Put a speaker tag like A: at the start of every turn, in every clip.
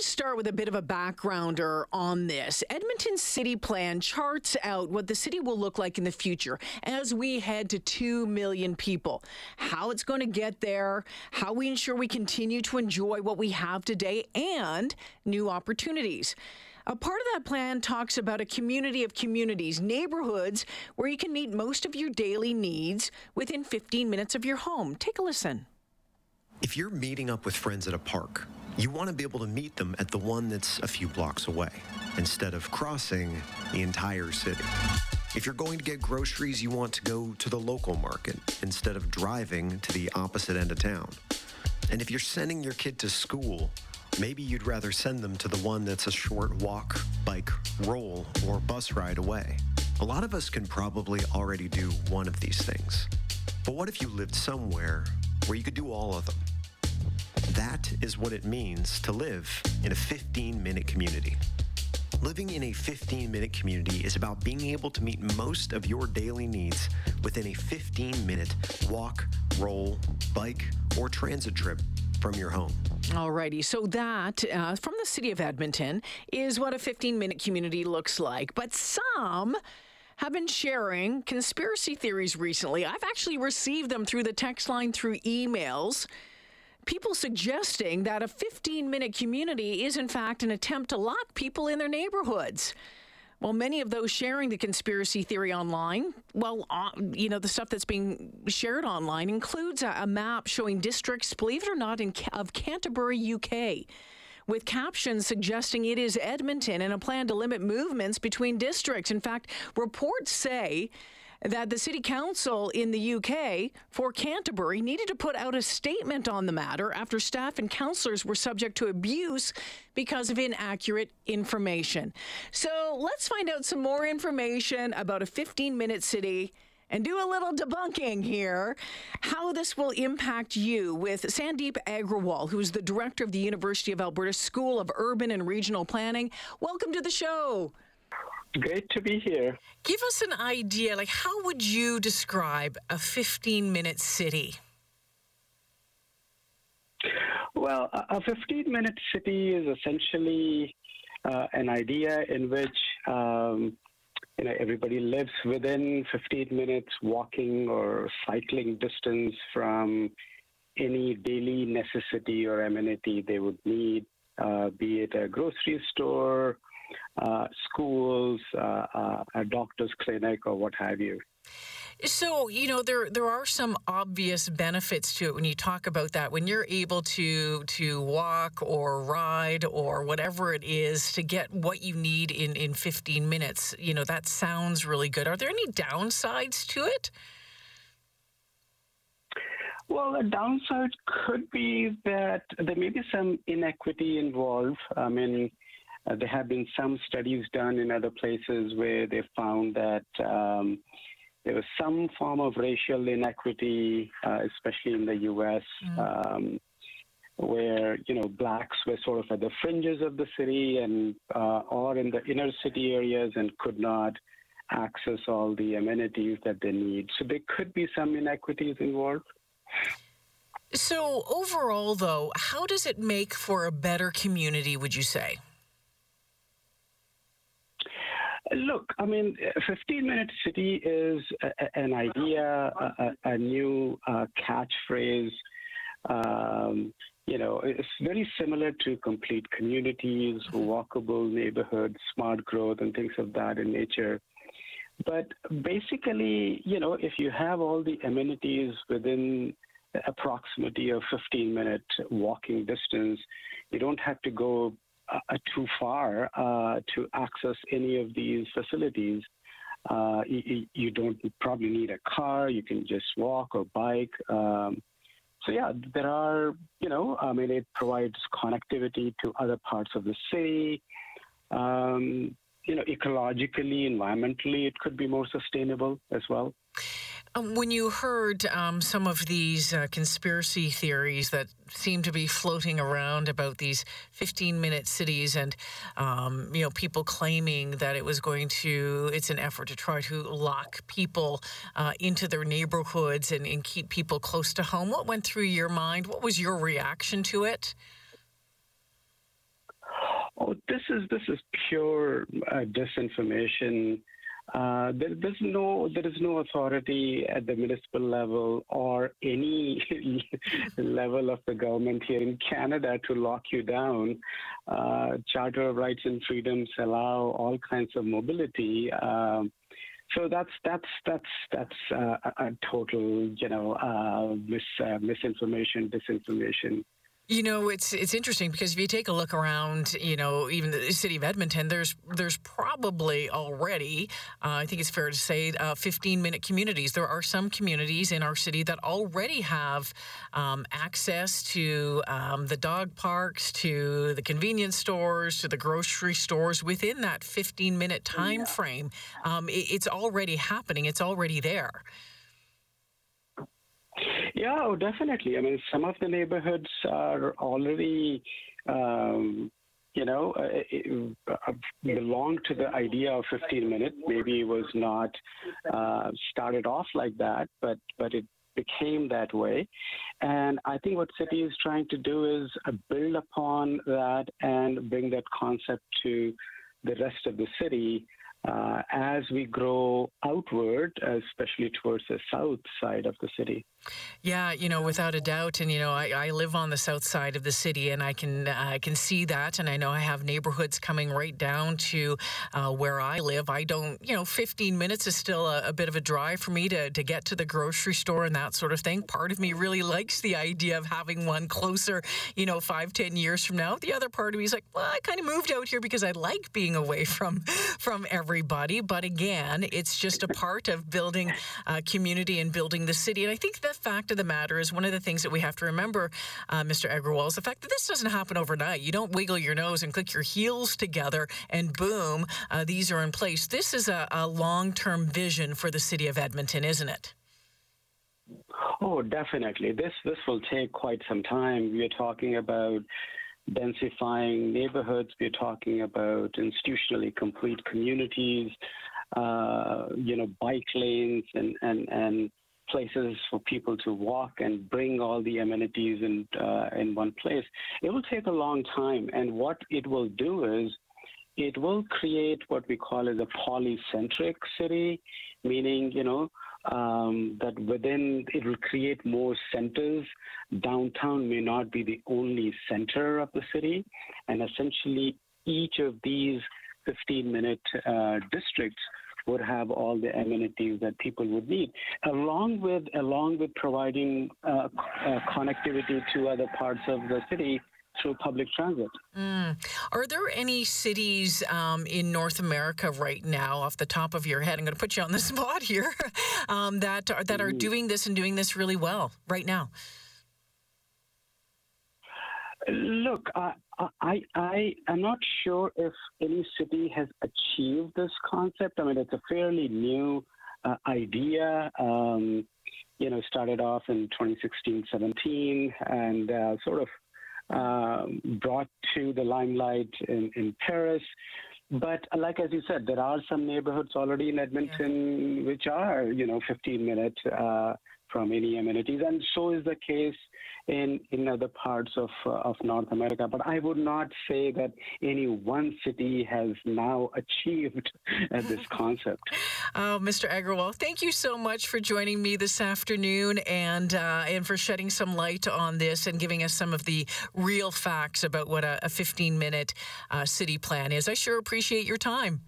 A: to start with a bit of a backgrounder on this. Edmonton's city plan charts out what the city will look like in the future as we head to 2 million people. How it's going to get there, how we ensure we continue to enjoy what we have today, and new opportunities. A part of that plan talks about a community of communities, neighborhoods where you can meet most of your daily needs within 15 minutes of your home. Take a listen.
B: If you're meeting up with friends at a park, you want to be able to meet them at the one that's a few blocks away instead of crossing the entire city. If you're going to get groceries, you want to go to the local market instead of driving to the opposite end of town. And if you're sending your kid to school, maybe you'd rather send them to the one that's a short walk, bike, roll, or bus ride away. A lot of us can probably already do one of these things. But what if you lived somewhere where you could do all of them? That is what it means to live in a 15 minute community. Living in a 15 minute community is about being able to meet most of your daily needs within a 15 minute walk, roll, bike, or transit trip from your home.
A: Alrighty, so that uh, from the city of Edmonton is what a 15 minute community looks like. But some have been sharing conspiracy theories recently. I've actually received them through the text line, through emails. People suggesting that a 15 minute community is, in fact, an attempt to lock people in their neighborhoods. Well, many of those sharing the conspiracy theory online, well, uh, you know, the stuff that's being shared online includes a, a map showing districts, believe it or not, in, of Canterbury, UK with captions suggesting it is Edmonton and a plan to limit movements between districts. In fact, reports say that the city council in the UK for Canterbury needed to put out a statement on the matter after staff and councillors were subject to abuse because of inaccurate information. So let's find out some more information about a 15 minute city and do a little debunking here how this will impact you with Sandeep Agrawal, who's the director of the University of Alberta School of Urban and Regional Planning. Welcome to the show.
C: Great to be here.
A: Give us an idea, like how would you describe a 15 minute city?
C: Well, a 15 minute city is essentially uh, an idea in which um, you know everybody lives within 15 minutes walking or cycling distance from any daily necessity or amenity they would need, uh, be it a grocery store, schools, uh, uh, a doctor's clinic, or what have you.
A: So, you know, there there are some obvious benefits to it when you talk about that. When you're able to to walk or ride or whatever it is to get what you need in in 15 minutes, you know, that sounds really good. Are there any downsides to it?
C: Well, the downside could be that there may be some inequity involved. I mean, uh, there have been some studies done in other places where they found that um, there was some form of racial inequity, uh, especially in the U.S., mm. um, where you know blacks were sort of at the fringes of the city and uh, or in the inner city areas and could not access all the amenities that they need. So there could be some inequities involved.
A: So overall, though, how does it make for a better community? Would you say?
C: Look, I mean, 15 minute city is a, an idea, a, a new uh, catchphrase. Um, you know, it's very similar to complete communities, walkable neighborhoods, smart growth, and things of that in nature. But basically, you know, if you have all the amenities within a proximity of 15 minute walking distance, you don't have to go too far uh, to access any of these facilities. Uh, you, you, don't probably need a car. You can just walk or bike. Um, so yeah, there are you know I mean it provides connectivity to other parts of the city. Um, you know, ecologically, environmentally, it could be more sustainable as well.
A: Um, when you heard um, some of these uh, conspiracy theories that seem to be floating around about these 15 minute cities and, um, you know, people claiming that it was going to, it's an effort to try to lock people uh, into their neighborhoods and, and keep people close to home, what went through your mind? What was your reaction to it?
C: Oh, this is this is pure uh, disinformation. Uh, there, there's no there is no authority at the municipal level or any level of the government here in Canada to lock you down. Uh, Charter of Rights and Freedoms allow all kinds of mobility. Um, so that's that's that's that's uh, a total you know uh, mis, uh, misinformation, disinformation.
A: You know, it's it's interesting because if you take a look around, you know, even the city of Edmonton, there's there's probably already, uh, I think it's fair to say, uh, 15 minute communities. There are some communities in our city that already have um, access to um, the dog parks, to the convenience stores, to the grocery stores within that 15 minute time yeah. frame. Um, it, it's already happening. It's already there.
C: Yeah, oh, definitely. I mean, some of the neighborhoods are already, um, you know, uh, uh, belong to the idea of 15 minutes. Maybe it was not uh, started off like that, but but it became that way. And I think what City is trying to do is uh, build upon that and bring that concept to the rest of the city uh, as we grow outward, especially towards the south side of the city.
A: Yeah, you know, without a doubt, and you know, I, I live on the south side of the city, and I can uh, I can see that, and I know I have neighborhoods coming right down to uh, where I live. I don't, you know, 15 minutes is still a, a, bit of a drive for me to to get to the grocery store and that sort of thing. Part of me really likes the idea of having one closer, you know, five, ten years from now. The other part of me is like, well, I kind of moved out here because I like being away from from everybody. But again, it's just a part of building a community and building the city, and I think the fact of the matter is one of the things that we have to remember, uh, Mr. Agrawal, is the fact that this doesn't happen overnight. You don't wiggle your nose and click your heels together and boom, uh, these are in place. This is a, a long term vision for the city of Edmonton, isn't it?
C: Oh, definitely. This this will take quite some time. We are talking about densifying neighborhoods. We're talking about institutionally complete communities. Uh, you know, bike lanes and and and places for people to walk and bring all the amenities in uh, in one place. It will take a long time, and what it will do is it will create what we call as a polycentric city, meaning you know um, that within it will create more centers. Downtown may not be the only center of the city, and essentially each of these 15-minute uh, districts would have all the amenities that people would need, along with along with providing uh, uh, connectivity to other parts of the city through public transit.
A: Mm. Are there any cities um, in North America right now, off the top of your head? I'm going to put you on the spot here um, that are, that are mm. doing this and doing this really well right now.
C: Look, I, I, I am not sure if any city has achieved this concept. I mean, it's a fairly new uh, idea. Um, you know, started off in 2016, 17, and uh, sort of um, brought to the limelight in, in Paris. But like as you said, there are some neighborhoods already in Edmonton yeah. which are, you know, 15 minute uh, from any amenities, and so is the case in in other parts of uh, of North America. But I would not say that any one city has now achieved uh, this concept.
A: Oh, Mr. Agrawal, thank you so much for joining me this afternoon and uh, and for shedding some light on this and giving us some of the real facts about what a, a 15 minute uh, city plan is. I sure appreciate your time.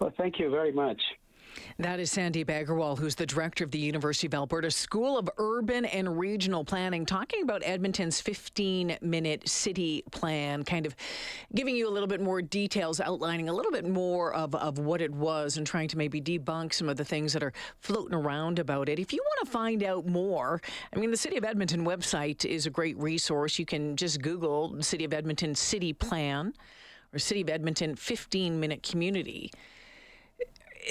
C: Well, thank you very much.
A: That is Sandeep Agrawal, who's the director of the University of Alberta School of Urban and Regional Planning, talking about Edmonton's 15 minute city plan, kind of giving you a little bit more details, outlining a little bit more of, of what it was, and trying to maybe debunk some of the things that are floating around about it. If you want to find out more, I mean, the City of Edmonton website is a great resource. You can just Google City of Edmonton City Plan or City of Edmonton 15 minute community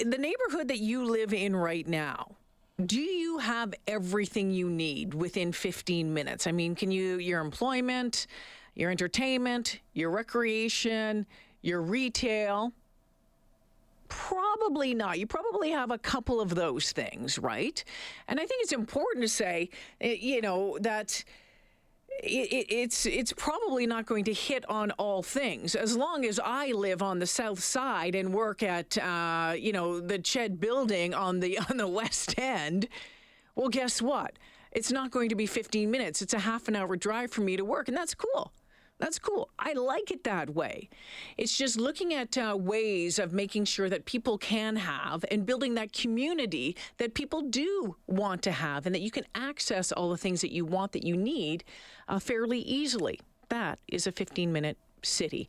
A: the neighborhood that you live in right now, do you have everything you need within 15 minutes? I mean, can you, your employment, your entertainment, your recreation, your retail? Probably not. You probably have a couple of those things, right? And I think it's important to say, eh, you know, that it, it's it's probably not going to hit on all things as long as I live on the south side and work at uh, you know the Ched building on the on the west end. Well, guess what? It's not going to be 15 minutes. It's a half an hour drive for me to work, and that's cool. That's cool. I like it that way. It's just looking at uh, ways of making sure that people can have and building that community that people do want to have and that you can access all the things that you want that you need uh, fairly easily. That is a 15 minute city.